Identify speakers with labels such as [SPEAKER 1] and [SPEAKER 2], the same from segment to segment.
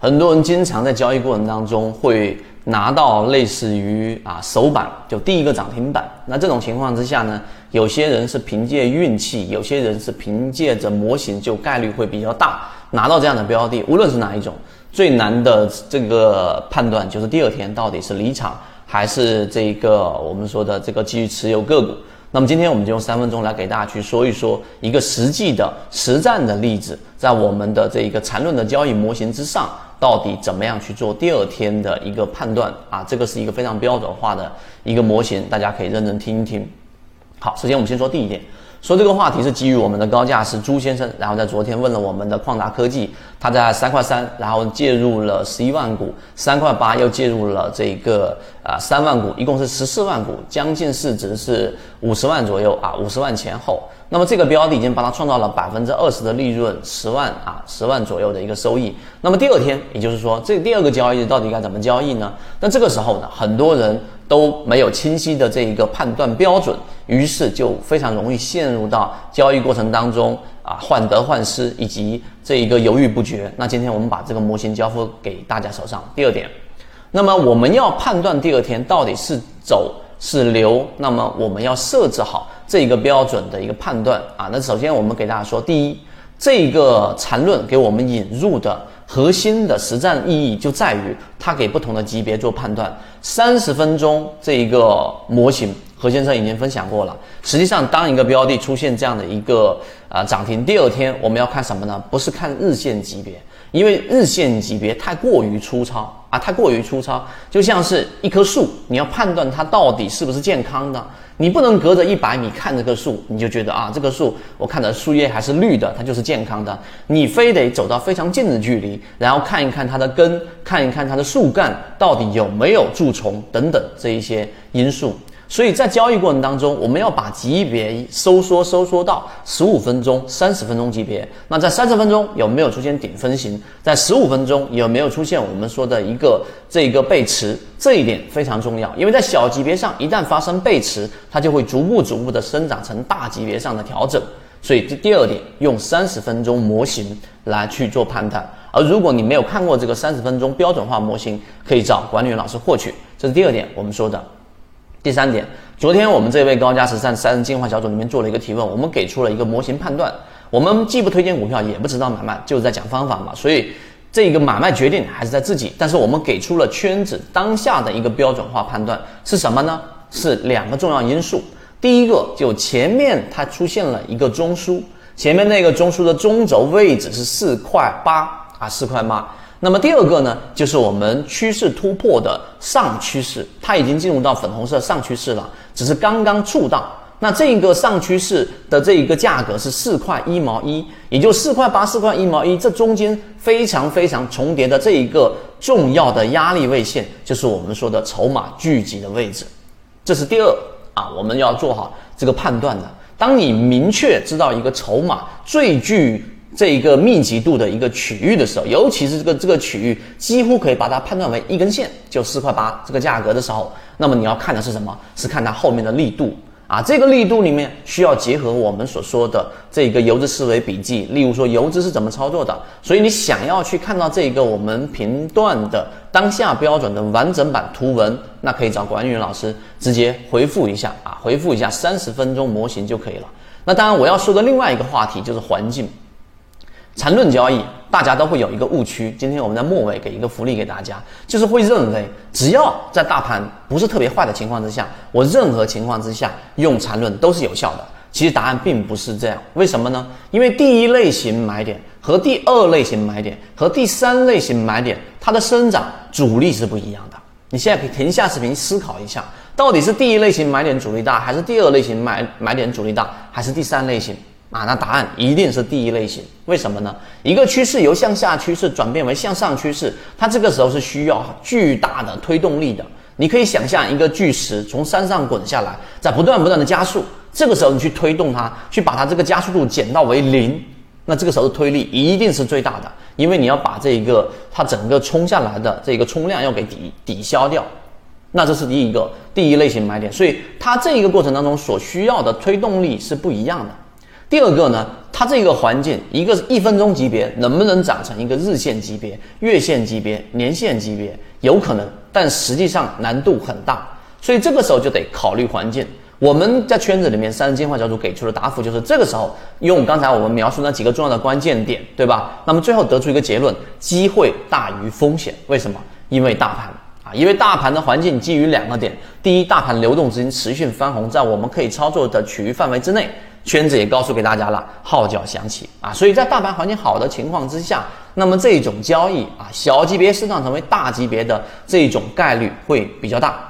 [SPEAKER 1] 很多人经常在交易过程当中会拿到类似于啊首板，就第一个涨停板。那这种情况之下呢，有些人是凭借运气，有些人是凭借着模型，就概率会比较大拿到这样的标的。无论是哪一种，最难的这个判断就是第二天到底是离场还是这一个我们说的这个继续持有个股。那么今天我们就用三分钟来给大家去说一说一个实际的实战的例子，在我们的这一个缠论的交易模型之上，到底怎么样去做第二天的一个判断啊？这个是一个非常标准化的一个模型，大家可以认真听一听。好，首先我们先说第一点。说这个话题是基于我们的高价是朱先生，然后在昨天问了我们的旷达科技，他在三块三，然后介入了十一万股，三块八又介入了这个啊三万股，一共是十四万股，将近市值是五十万左右啊，五十万前后。那么这个标的已经帮他创造了百分之二十的利润，十万啊十万左右的一个收益。那么第二天，也就是说这第二个交易到底该怎么交易呢？那这个时候呢，很多人。都没有清晰的这一个判断标准，于是就非常容易陷入到交易过程当中啊患得患失以及这一个犹豫不决。那今天我们把这个模型交付给大家手上。第二点，那么我们要判断第二天到底是走是留，那么我们要设置好这一个标准的一个判断啊。那首先我们给大家说，第一，这个缠论给我们引入的。核心的实战意义就在于，它给不同的级别做判断。三十分钟这一个模型，何先生已经分享过了。实际上，当一个标的出现这样的一个啊涨停，第二天我们要看什么呢？不是看日线级别，因为日线级别太过于粗糙啊，太过于粗糙，就像是一棵树，你要判断它到底是不是健康的。你不能隔着一百米看这棵树，你就觉得啊，这棵树我看的树叶还是绿的，它就是健康的。你非得走到非常近的距离，然后看一看它的根，看一看它的树干到底有没有蛀虫等等这一些因素。所以在交易过程当中，我们要把级别收缩收缩到十五分钟、三十分钟级别。那在三十分钟有没有出现顶分型？在十五分钟有没有出现我们说的一个这个背驰？这一点非常重要，因为在小级别上一旦发生背驰，它就会逐步逐步的生长成大级别上的调整。所以这第二点，用三十分钟模型来去做判断。而如果你没有看过这个三十分钟标准化模型，可以找管理员老师获取。这是第二点，我们说的。第三点，昨天我们这位高价值在三人进化小组里面做了一个提问，我们给出了一个模型判断。我们既不推荐股票，也不知道买卖，就是在讲方法嘛。所以这个买卖决定还是在自己。但是我们给出了圈子当下的一个标准化判断是什么呢？是两个重要因素。第一个就前面它出现了一个中枢，前面那个中枢的中轴位置是四块八啊，四块八。那么第二个呢，就是我们趋势突破的上趋势，它已经进入到粉红色上趋势了，只是刚刚触到。那这一个上趋势的这一个价格是四块一毛一，也就四块八、四块一毛一，这中间非常非常重叠的这一个重要的压力位线，就是我们说的筹码聚集的位置。这是第二啊，我们要做好这个判断的。当你明确知道一个筹码最具这一个密集度的一个区域的时候，尤其是这个这个区域几乎可以把它判断为一根线，就四块八这个价格的时候，那么你要看的是什么？是看它后面的力度啊！这个力度里面需要结合我们所说的这个游资思维笔记，例如说游资是怎么操作的。所以你想要去看到这个我们频段的当下标准的完整版图文，那可以找管理员老师直接回复一下啊，回复一下三十分钟模型就可以了。那当然我要说的另外一个话题就是环境。缠论交易，大家都会有一个误区。今天我们在末尾给一个福利给大家，就是会认为只要在大盘不是特别坏的情况之下，我任何情况之下用缠论都是有效的。其实答案并不是这样，为什么呢？因为第一类型买点和第二类型买点和第三类型买点，它的生长阻力是不一样的。你现在可以停下视频思考一下，到底是第一类型买点阻力大，还是第二类型买买点阻力大，还是第三类型？啊，那答案一定是第一类型。为什么呢？一个趋势由向下趋势转变为向上趋势，它这个时候是需要巨大的推动力的。你可以想象一个巨石从山上滚下来，在不断不断的加速，这个时候你去推动它，去把它这个加速度减到为零，那这个时候的推力一定是最大的，因为你要把这一个它整个冲下来的这个冲量要给抵抵消掉。那这是第一个第一类型买点，所以它这一个过程当中所需要的推动力是不一样的。第二个呢，它这个环境，一个是一分钟级别，能不能长成一个日线级别、月线级别、年线级别，有可能，但实际上难度很大，所以这个时候就得考虑环境。我们在圈子里面，三十进化教主给出的答复就是，这个时候用刚才我们描述那几个重要的关键点，对吧？那么最后得出一个结论：机会大于风险。为什么？因为大盘啊。因为大盘的环境基于两个点，第一，大盘流动资金持续翻红，在我们可以操作的区域范围之内，圈子也告诉给大家了，号角响起啊，所以在大盘环境好的情况之下，那么这种交易啊，小级别市场成为大级别的这种概率会比较大。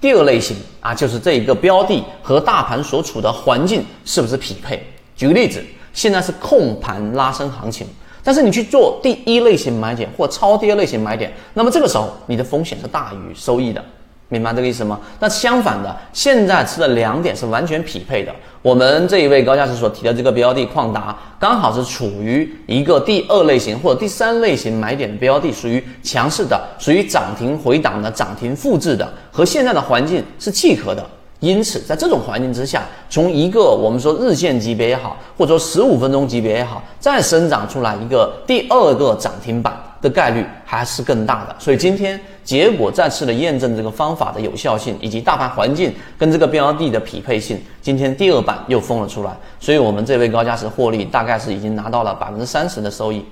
[SPEAKER 1] 第二类型啊，就是这一个标的和大盘所处的环境是不是匹配？举个例子，现在是控盘拉升行情。但是你去做第一类型买点或超跌类型买点，那么这个时候你的风险是大于收益的，明白这个意思吗？那相反的，现在吃的两点是完全匹配的。我们这一位高价值所提的这个标的矿达，刚好是处于一个第二类型或者第三类型买点的标的，属于强势的，属于涨停回档的、涨停复制的，和现在的环境是契合的。因此，在这种环境之下，从一个我们说日线级别也好，或者说十五分钟级别也好，再生长出来一个第二个涨停板的概率还是更大的。所以今天结果再次的验证这个方法的有效性，以及大盘环境跟这个标的的匹配性。今天第二板又封了出来，所以我们这位高价值获利大概是已经拿到了百分之三十的收益。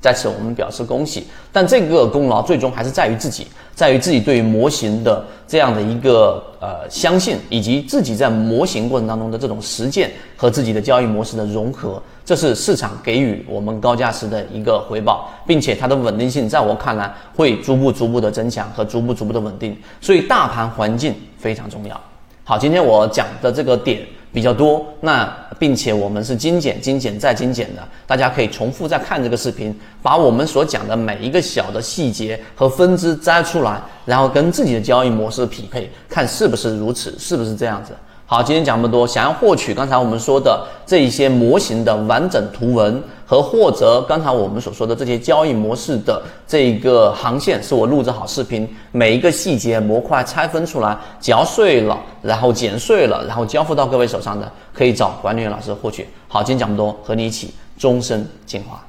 [SPEAKER 1] 在此，我们表示恭喜。但这个功劳最终还是在于自己，在于自己对于模型的这样的一个呃相信，以及自己在模型过程当中的这种实践和自己的交易模式的融合，这是市场给予我们高价值的一个回报，并且它的稳定性在我看来会逐步逐步的增强和逐步逐步的稳定。所以，大盘环境非常重要。好，今天我讲的这个点。比较多，那并且我们是精简、精简再精简的，大家可以重复再看这个视频，把我们所讲的每一个小的细节和分支摘出来，然后跟自己的交易模式匹配，看是不是如此，是不是这样子。好，今天讲这么多。想要获取刚才我们说的这一些模型的完整图文，和或者刚才我们所说的这些交易模式的这个航线，是我录制好视频，每一个细节模块拆分出来，嚼碎了，然后剪碎了，然后交付到各位手上的，可以找管理员老师获取。好，今天讲这么多，和你一起终身进化。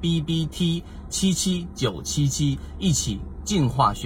[SPEAKER 2] B B T 七七九七七，一起进化学。